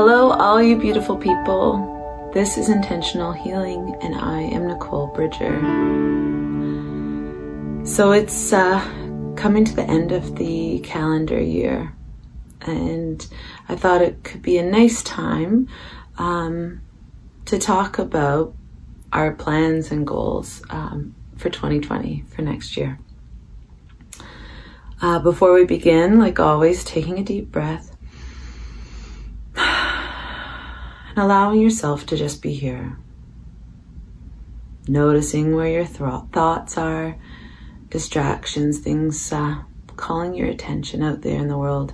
Hello, all you beautiful people. This is Intentional Healing, and I am Nicole Bridger. So it's uh, coming to the end of the calendar year, and I thought it could be a nice time um, to talk about our plans and goals um, for 2020 for next year. Uh, before we begin, like always, taking a deep breath and allowing yourself to just be here. Noticing where your th- thoughts are, distractions, things uh, calling your attention out there in the world,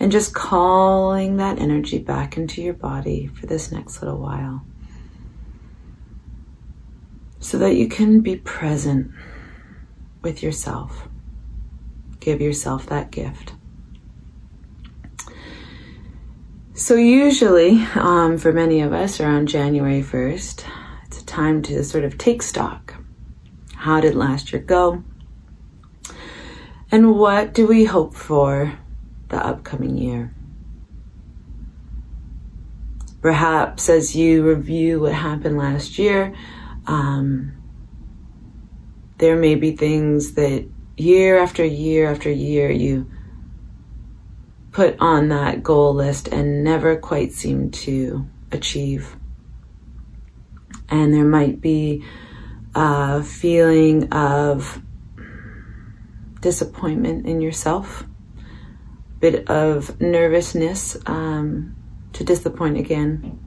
and just calling that energy back into your body for this next little while. So that you can be present with yourself. Give yourself that gift. So, usually, um, for many of us, around January 1st, it's a time to sort of take stock. How did last year go? And what do we hope for the upcoming year? Perhaps as you review what happened last year, um, there may be things that year after year after year you put on that goal list and never quite seem to achieve. And there might be a feeling of disappointment in yourself, a bit of nervousness um, to disappoint again.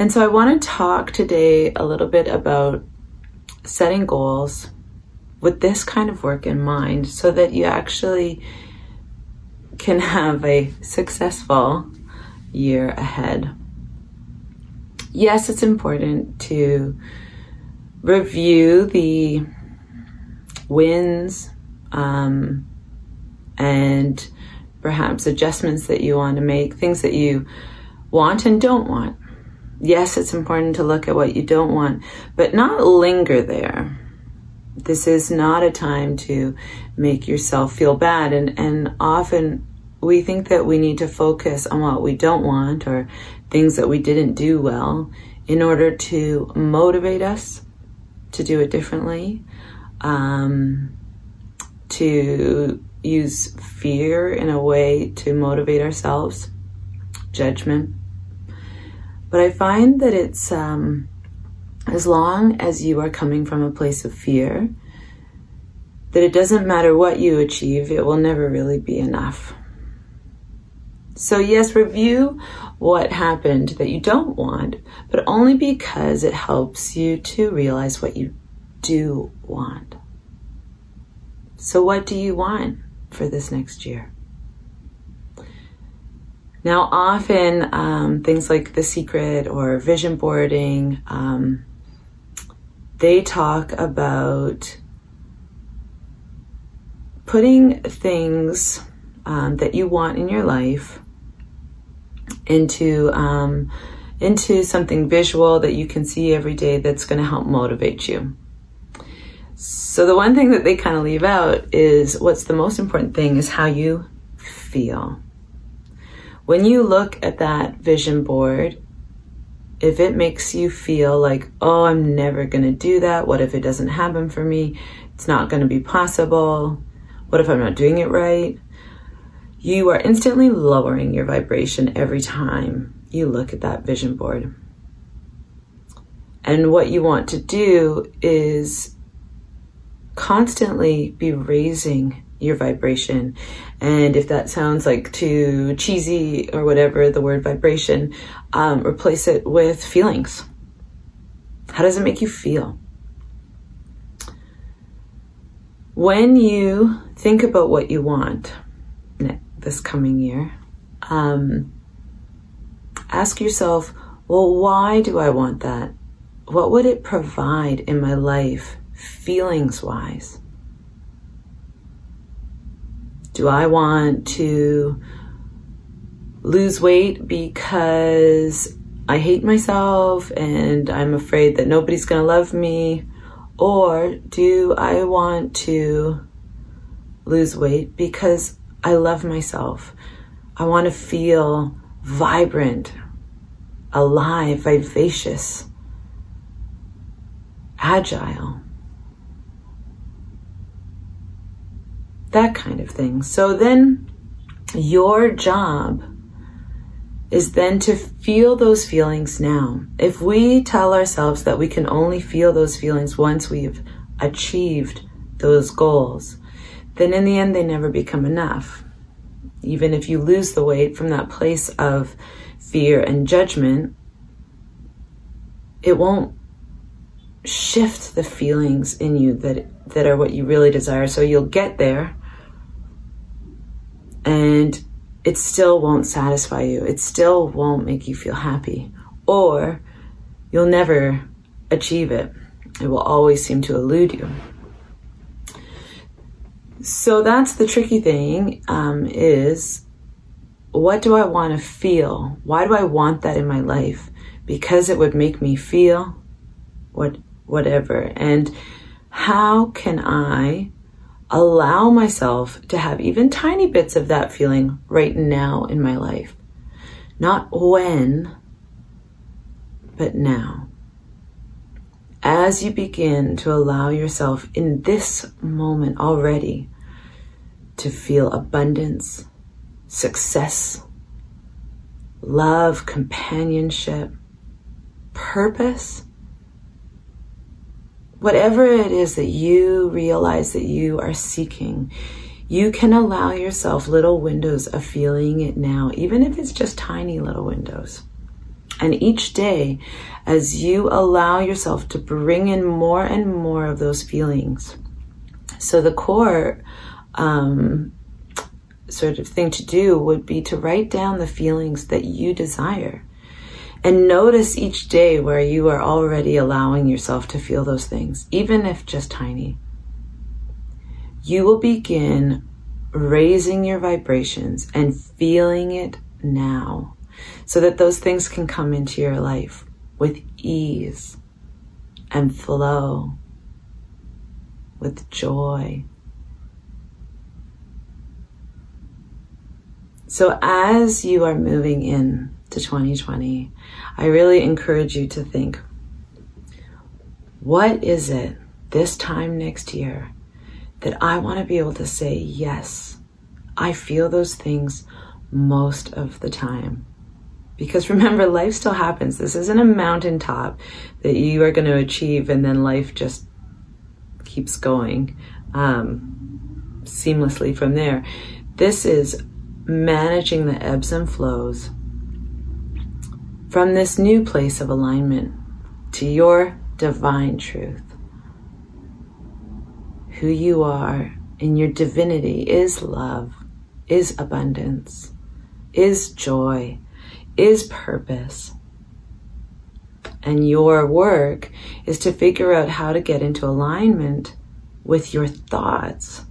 And so I want to talk today a little bit about setting goals with this kind of work in mind so that you actually can have a successful year ahead. Yes, it's important to review the wins um, and perhaps adjustments that you want to make, things that you want and don't want. Yes, it's important to look at what you don't want, but not linger there this is not a time to make yourself feel bad. And, and often we think that we need to focus on what we don't want or things that we didn't do well in order to motivate us to do it differently, um, to use fear in a way to motivate ourselves, judgment. But I find that it's um, as long as you are coming from a place of fear, that it doesn't matter what you achieve, it will never really be enough. So, yes, review what happened that you don't want, but only because it helps you to realize what you do want. So, what do you want for this next year? Now, often um, things like The Secret or vision boarding, um, they talk about putting things um, that you want in your life into um, into something visual that you can see every day that's going to help motivate you. So the one thing that they kind of leave out is what's the most important thing is how you feel. When you look at that vision board if it makes you feel like, oh, I'm never going to do that, what if it doesn't happen for me? It's not going to be possible. What if I'm not doing it right? You are instantly lowering your vibration every time you look at that vision board. And what you want to do is constantly be raising your vibration. And if that sounds like too cheesy or whatever, the word vibration, um, replace it with feelings. How does it make you feel? When you think about what you want this coming year, um, ask yourself, well, why do I want that? What would it provide in my life, feelings wise? Do I want to lose weight because I hate myself and I'm afraid that nobody's going to love me? Or do I want to lose weight because I love myself? I want to feel vibrant, alive, vivacious, agile. That kind of thing. So then your job is then to feel those feelings now. If we tell ourselves that we can only feel those feelings once we've achieved those goals, then in the end they never become enough. Even if you lose the weight from that place of fear and judgment, it won't shift the feelings in you that that are what you really desire. So you'll get there and it still won't satisfy you. It still won't make you feel happy. Or you'll never achieve it. It will always seem to elude you. So that's the tricky thing um, is what do I want to feel? Why do I want that in my life? Because it would make me feel what whatever. And how can I allow myself to have even tiny bits of that feeling right now in my life? Not when, but now. As you begin to allow yourself in this moment already to feel abundance, success, love, companionship, purpose, whatever it is that you realize that you are seeking, you can allow yourself little windows of feeling it now, even if it's just tiny little windows. And each day, as you allow yourself to bring in more and more of those feelings, so the core um, sort of thing to do would be to write down the feelings that you desire and notice each day where you are already allowing yourself to feel those things, even if just tiny. You will begin raising your vibrations and feeling it now so that those things can come into your life with ease and flow, with joy. So as you are moving in to 2020, I really encourage you to think what is it this time next year that I want to be able to say, yes, I feel those things most of the time. Because remember, life still happens. This isn't a mountaintop that you are going to achieve and then life just keeps going um, seamlessly from there. This is managing the ebbs and flows from this new place of alignment to your divine truth. Who you are in your divinity is love, is abundance, is joy, is purpose. And your work is to figure out how to get into alignment with your thoughts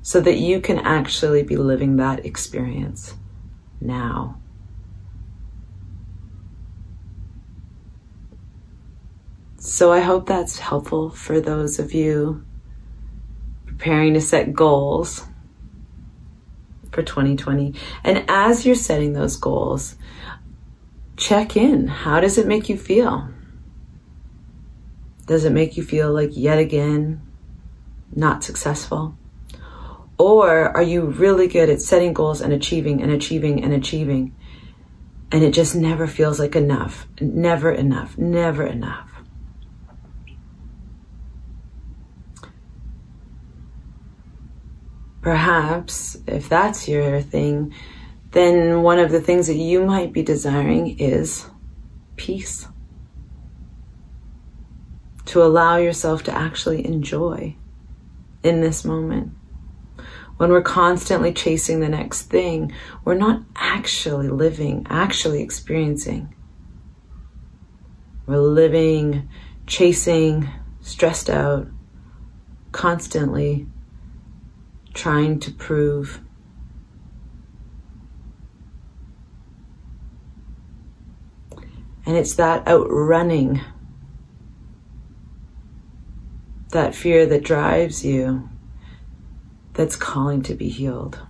so that you can actually be living that experience now. So I hope that's helpful for those of you preparing to set goals for 2020. And as you're setting those goals, check in. How does it make you feel? Does it make you feel like yet again not successful? Or are you really good at setting goals and achieving and achieving and achieving? And it just never feels like enough. Never enough. Never enough. Perhaps if that's your thing, then one of the things that you might be desiring is peace. To allow yourself to actually enjoy in this moment. When we're constantly chasing the next thing, we're not actually living, actually experiencing. We're living, chasing, stressed out, constantly trying to prove. And it's that outrunning, that fear that drives you, that's calling to be healed.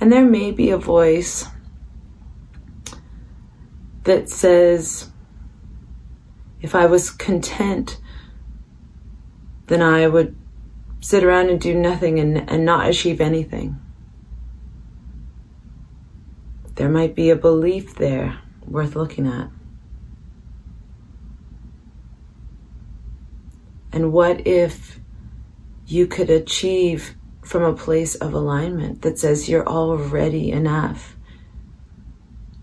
And there may be a voice that says, if I was content, then I would sit around and do nothing and, and not achieve anything. There might be a belief there worth looking at. And what if you could achieve from a place of alignment that says you're already enough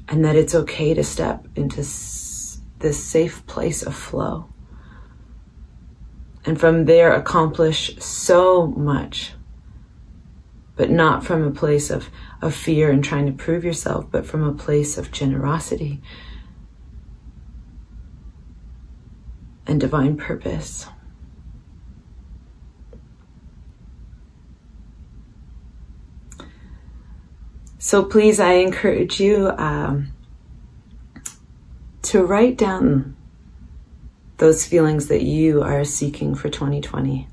and that it's okay to step into this safe place of flow? And from there, accomplish so much, but not from a place of, of fear and trying to prove yourself, but from a place of generosity and divine purpose. So please, I encourage you um, to write down those feelings that you are seeking for 2020.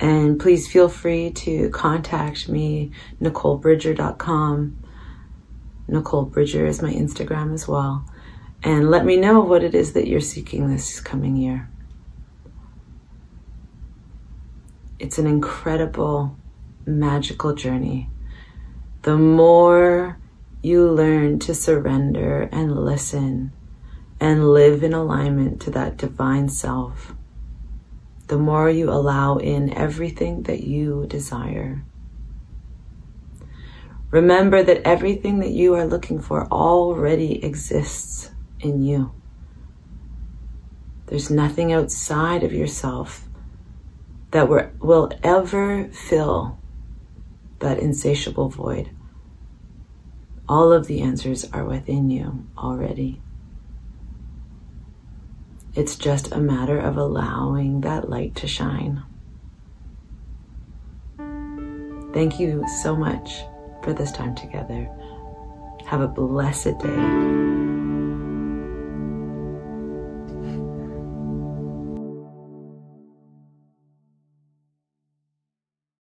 And please feel free to contact me, NicoleBridger.com. Nicole Bridger is my Instagram as well. And let me know what it is that you're seeking this coming year. It's an incredible magical journey. The more you learn to surrender and listen and live in alignment to that divine self, the more you allow in everything that you desire. Remember that everything that you are looking for already exists in you. There's nothing outside of yourself that will ever fill that insatiable void. All of the answers are within you already. It's just a matter of allowing that light to shine. Thank you so much for this time together. Have a blessed day.